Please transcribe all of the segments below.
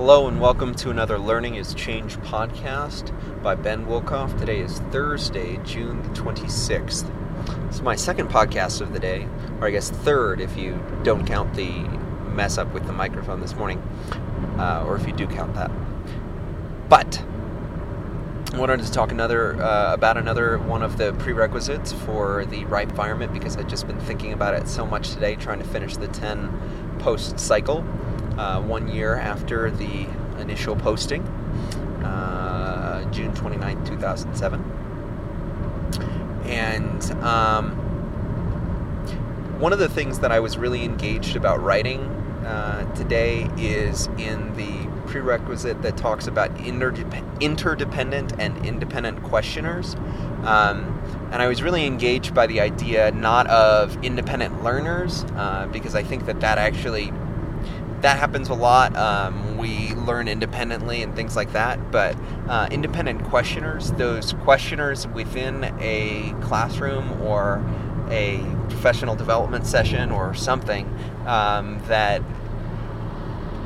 Hello and welcome to another Learning is Change podcast by Ben Wilkoff. Today is Thursday, June the 26th. It's my second podcast of the day, or I guess third if you don't count the mess up with the microphone this morning, uh, or if you do count that. But I wanted to talk another uh, about another one of the prerequisites for the ripe environment because I've just been thinking about it so much today, trying to finish the 10 post cycle uh, one year after the initial posting, uh, June 29, 2007. And um, one of the things that I was really engaged about writing uh, today is in the prerequisite that talks about interdep- interdependent and independent questioners. Um, and I was really engaged by the idea not of independent learners, uh, because I think that that actually that happens a lot. Um, we learn independently and things like that. But uh, independent questioners, those questioners within a classroom or a professional development session or something um, that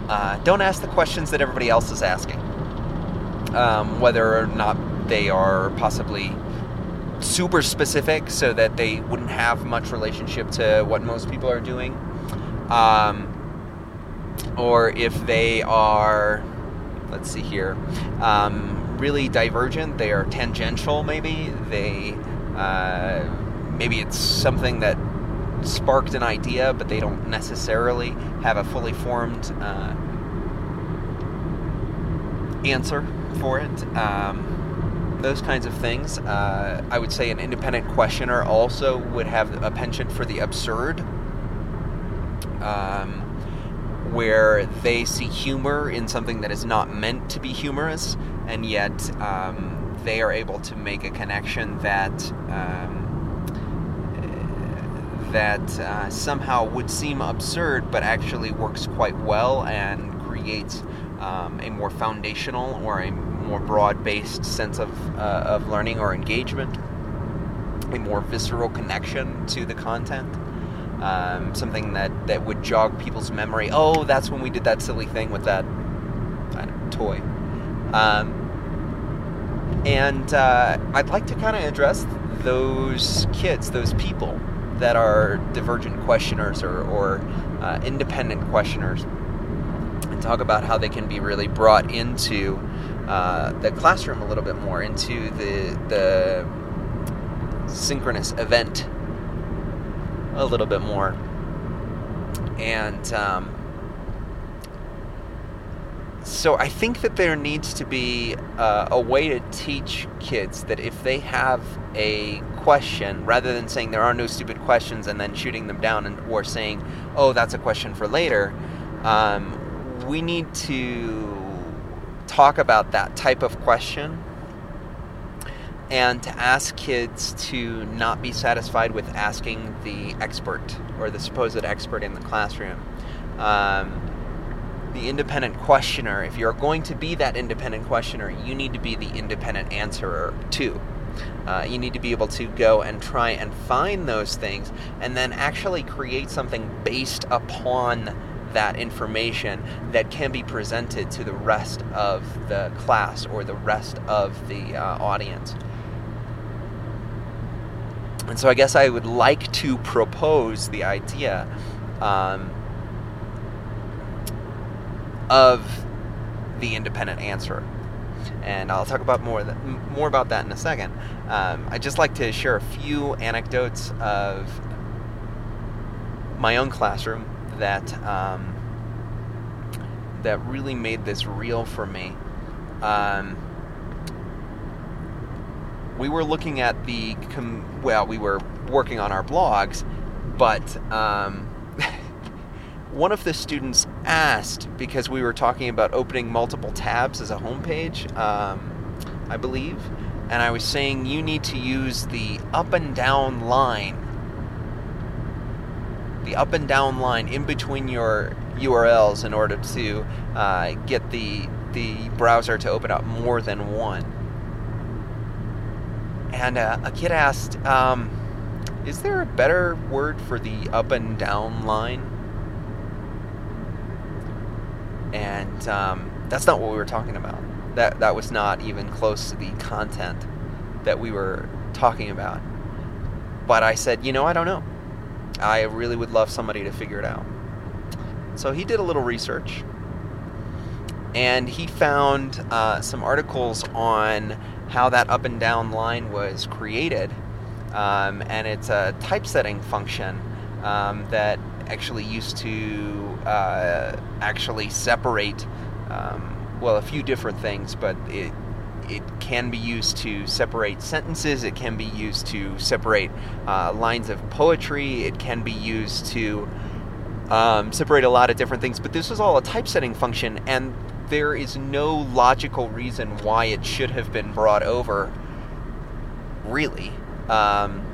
uh, don't ask the questions that everybody else is asking. Um, whether or not they are possibly super specific so that they wouldn't have much relationship to what most people are doing. Um, or if they are, let's see here, um, really divergent, they are tangential maybe, they, uh, maybe it's something that sparked an idea, but they don't necessarily have a fully formed uh, answer for it. Um, those kinds of things. Uh, I would say an independent questioner also would have a penchant for the absurd, um, where they see humor in something that is not meant to be humorous, and yet um, they are able to make a connection that. Um, that uh, somehow would seem absurd, but actually works quite well and creates um, a more foundational or a more broad-based sense of uh, of learning or engagement, a more visceral connection to the content. Um, something that, that would jog people's memory. Oh, that's when we did that silly thing with that know, toy. Um, and uh, I'd like to kind of address those kids, those people that are divergent questioners or, or uh, independent questioners and talk about how they can be really brought into uh, the classroom a little bit more, into the, the synchronous event a little bit more. And um, so I think that there needs to be uh, a way to teach kids that if they have a question, rather than saying there are no stupid questions and then shooting them down, and, or saying, oh, that's a question for later, um, we need to talk about that type of question and to ask kids to not be satisfied with asking the expert or the supposed expert in the classroom. Um, the independent questioner, if you're going to be that independent questioner, you need to be the independent answerer too. Uh, you need to be able to go and try and find those things and then actually create something based upon that information that can be presented to the rest of the class or the rest of the uh, audience. And so I guess I would like to propose the idea um, of the independent answer. And I'll talk about more more about that in a second. Um, I'd just like to share a few anecdotes of my own classroom that um, that really made this real for me. Um, we were looking at the com- well, we were working on our blogs, but um, one of the students asked because we were talking about opening multiple tabs as a homepage, um, I believe, and I was saying you need to use the up and down line, the up and down line in between your URLs in order to uh, get the the browser to open up more than one and uh, a kid asked, um, "Is there a better word for the up and down line?" And um, that's not what we were talking about. That that was not even close to the content that we were talking about. But I said, you know, I don't know. I really would love somebody to figure it out. So he did a little research and he found uh, some articles on how that up and down line was created. Um, and it's a typesetting function um, that actually used to uh, actually separate, um, well, a few different things, but it it can be used to separate sentences. It can be used to separate uh, lines of poetry. It can be used to um, separate a lot of different things. But this was all a typesetting function, and there is no logical reason why it should have been brought over, really, um,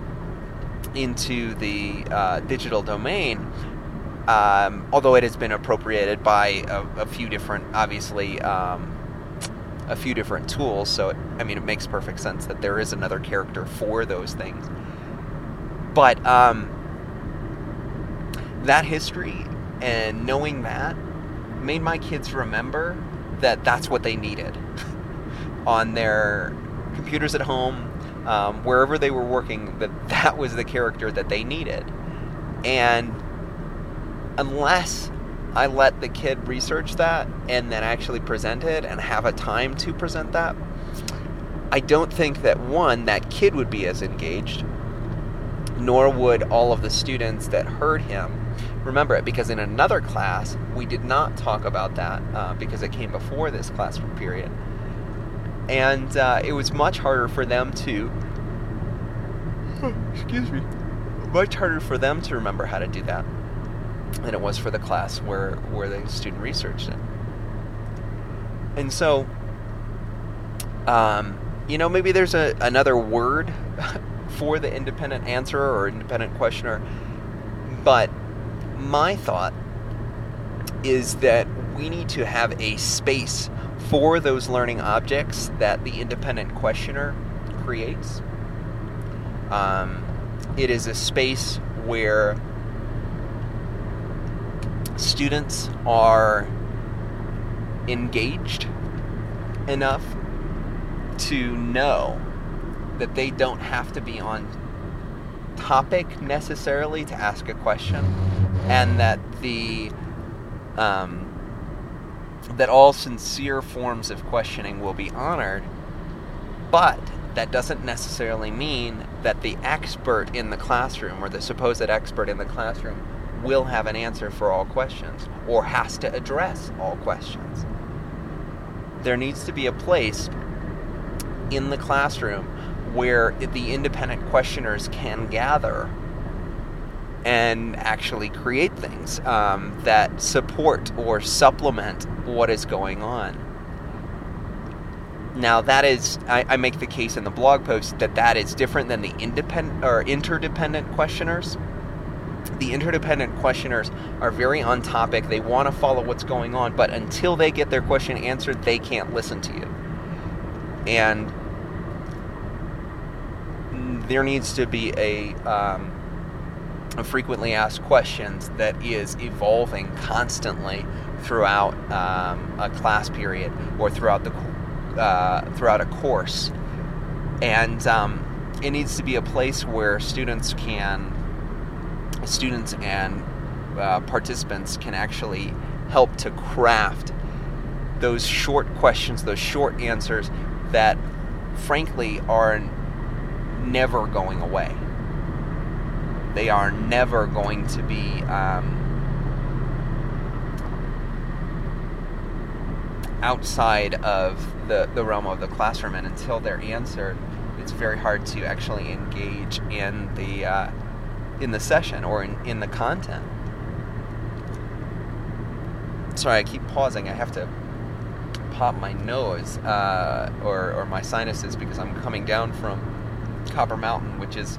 into the uh, digital domain. Um, although it has been appropriated by a, a few different, obviously, um, a few different tools. So, it, I mean, it makes perfect sense that there is another character for those things. But um, that history and knowing that made my kids remember that that's what they needed on their computers at home, um, wherever they were working, that that was the character that they needed. And unless I let the kid research that and then actually present it and have a time to present that, I don't think that one, that kid would be as engaged, nor would all of the students that heard him remember it because in another class we did not talk about that uh, because it came before this class period. And uh, it was much harder for them to excuse me much harder for them to remember how to do that than it was for the class where where the student researched it. And so um, you know maybe there's a, another word for the independent answerer or independent questioner my thought is that we need to have a space for those learning objects that the independent questioner creates. Um, it is a space where students are engaged enough to know that they don't have to be on topic necessarily to ask a question and that the um, that all sincere forms of questioning will be honored, but that doesn't necessarily mean that the expert in the classroom or the supposed expert in the classroom will have an answer for all questions or has to address all questions. There needs to be a place in the classroom where the independent questioners can gather and actually create things um, that support or supplement what is going on. Now that is, I, I, make the case in the blog post that that is different than the independent or interdependent questioners. The interdependent questioners are very on topic. They want to follow what's going on, but until they get their question answered, they can't listen to you. And there needs to be a um, frequently asked questions that is evolving constantly throughout um, a class period or throughout the uh, throughout a course, and um, it needs to be a place where students can students and uh, participants can actually help to craft those short questions, those short answers that, frankly, are never going away they are never going to be um, outside of the, the realm of the classroom, and until they're answered, it's very hard to actually engage in the uh, in the session or in, in the content. Sorry, I keep pausing. I have to pop my nose uh, or, or my sinuses because I'm coming down from Copper Mountain, which is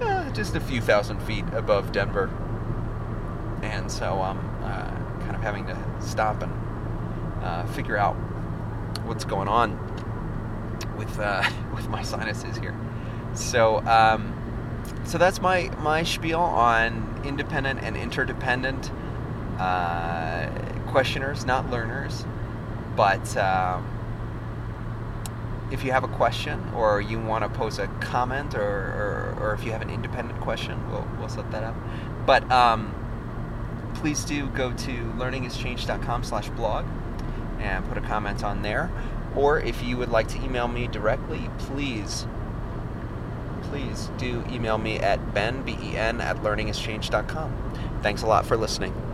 uh, just a few thousand feet above Denver. And so I'm uh, kind of having to stop and uh, figure out what's going on with uh, with my sinuses here. So um, so that's my my spiel on independent and interdependent uh, questioners, not learners. But um, if you have a question or you want to pose a comment or, or, or, if you have an independent question, we'll, we'll set that up. But um, please do go to learningischange.com slash blog and put a comment on there. Or if you would like to email me directly, please, please do email me at ben, B-E-N, at learningischange.com. Thanks a lot for listening.